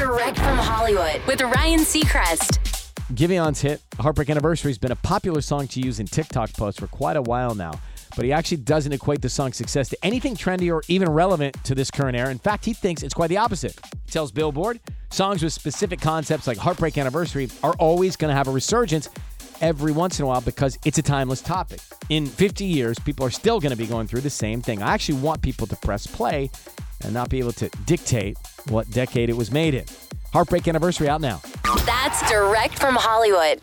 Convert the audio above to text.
Direct from Hollywood with Ryan Seacrest. Giveon's hit, Heartbreak Anniversary, has been a popular song to use in TikTok posts for quite a while now. But he actually doesn't equate the song's success to anything trendy or even relevant to this current era. In fact, he thinks it's quite the opposite. He tells Billboard songs with specific concepts like Heartbreak Anniversary are always going to have a resurgence every once in a while because it's a timeless topic. In 50 years, people are still going to be going through the same thing. I actually want people to press play and not be able to dictate what decade it was made in. Heartbreak Anniversary out now. That's direct from Hollywood.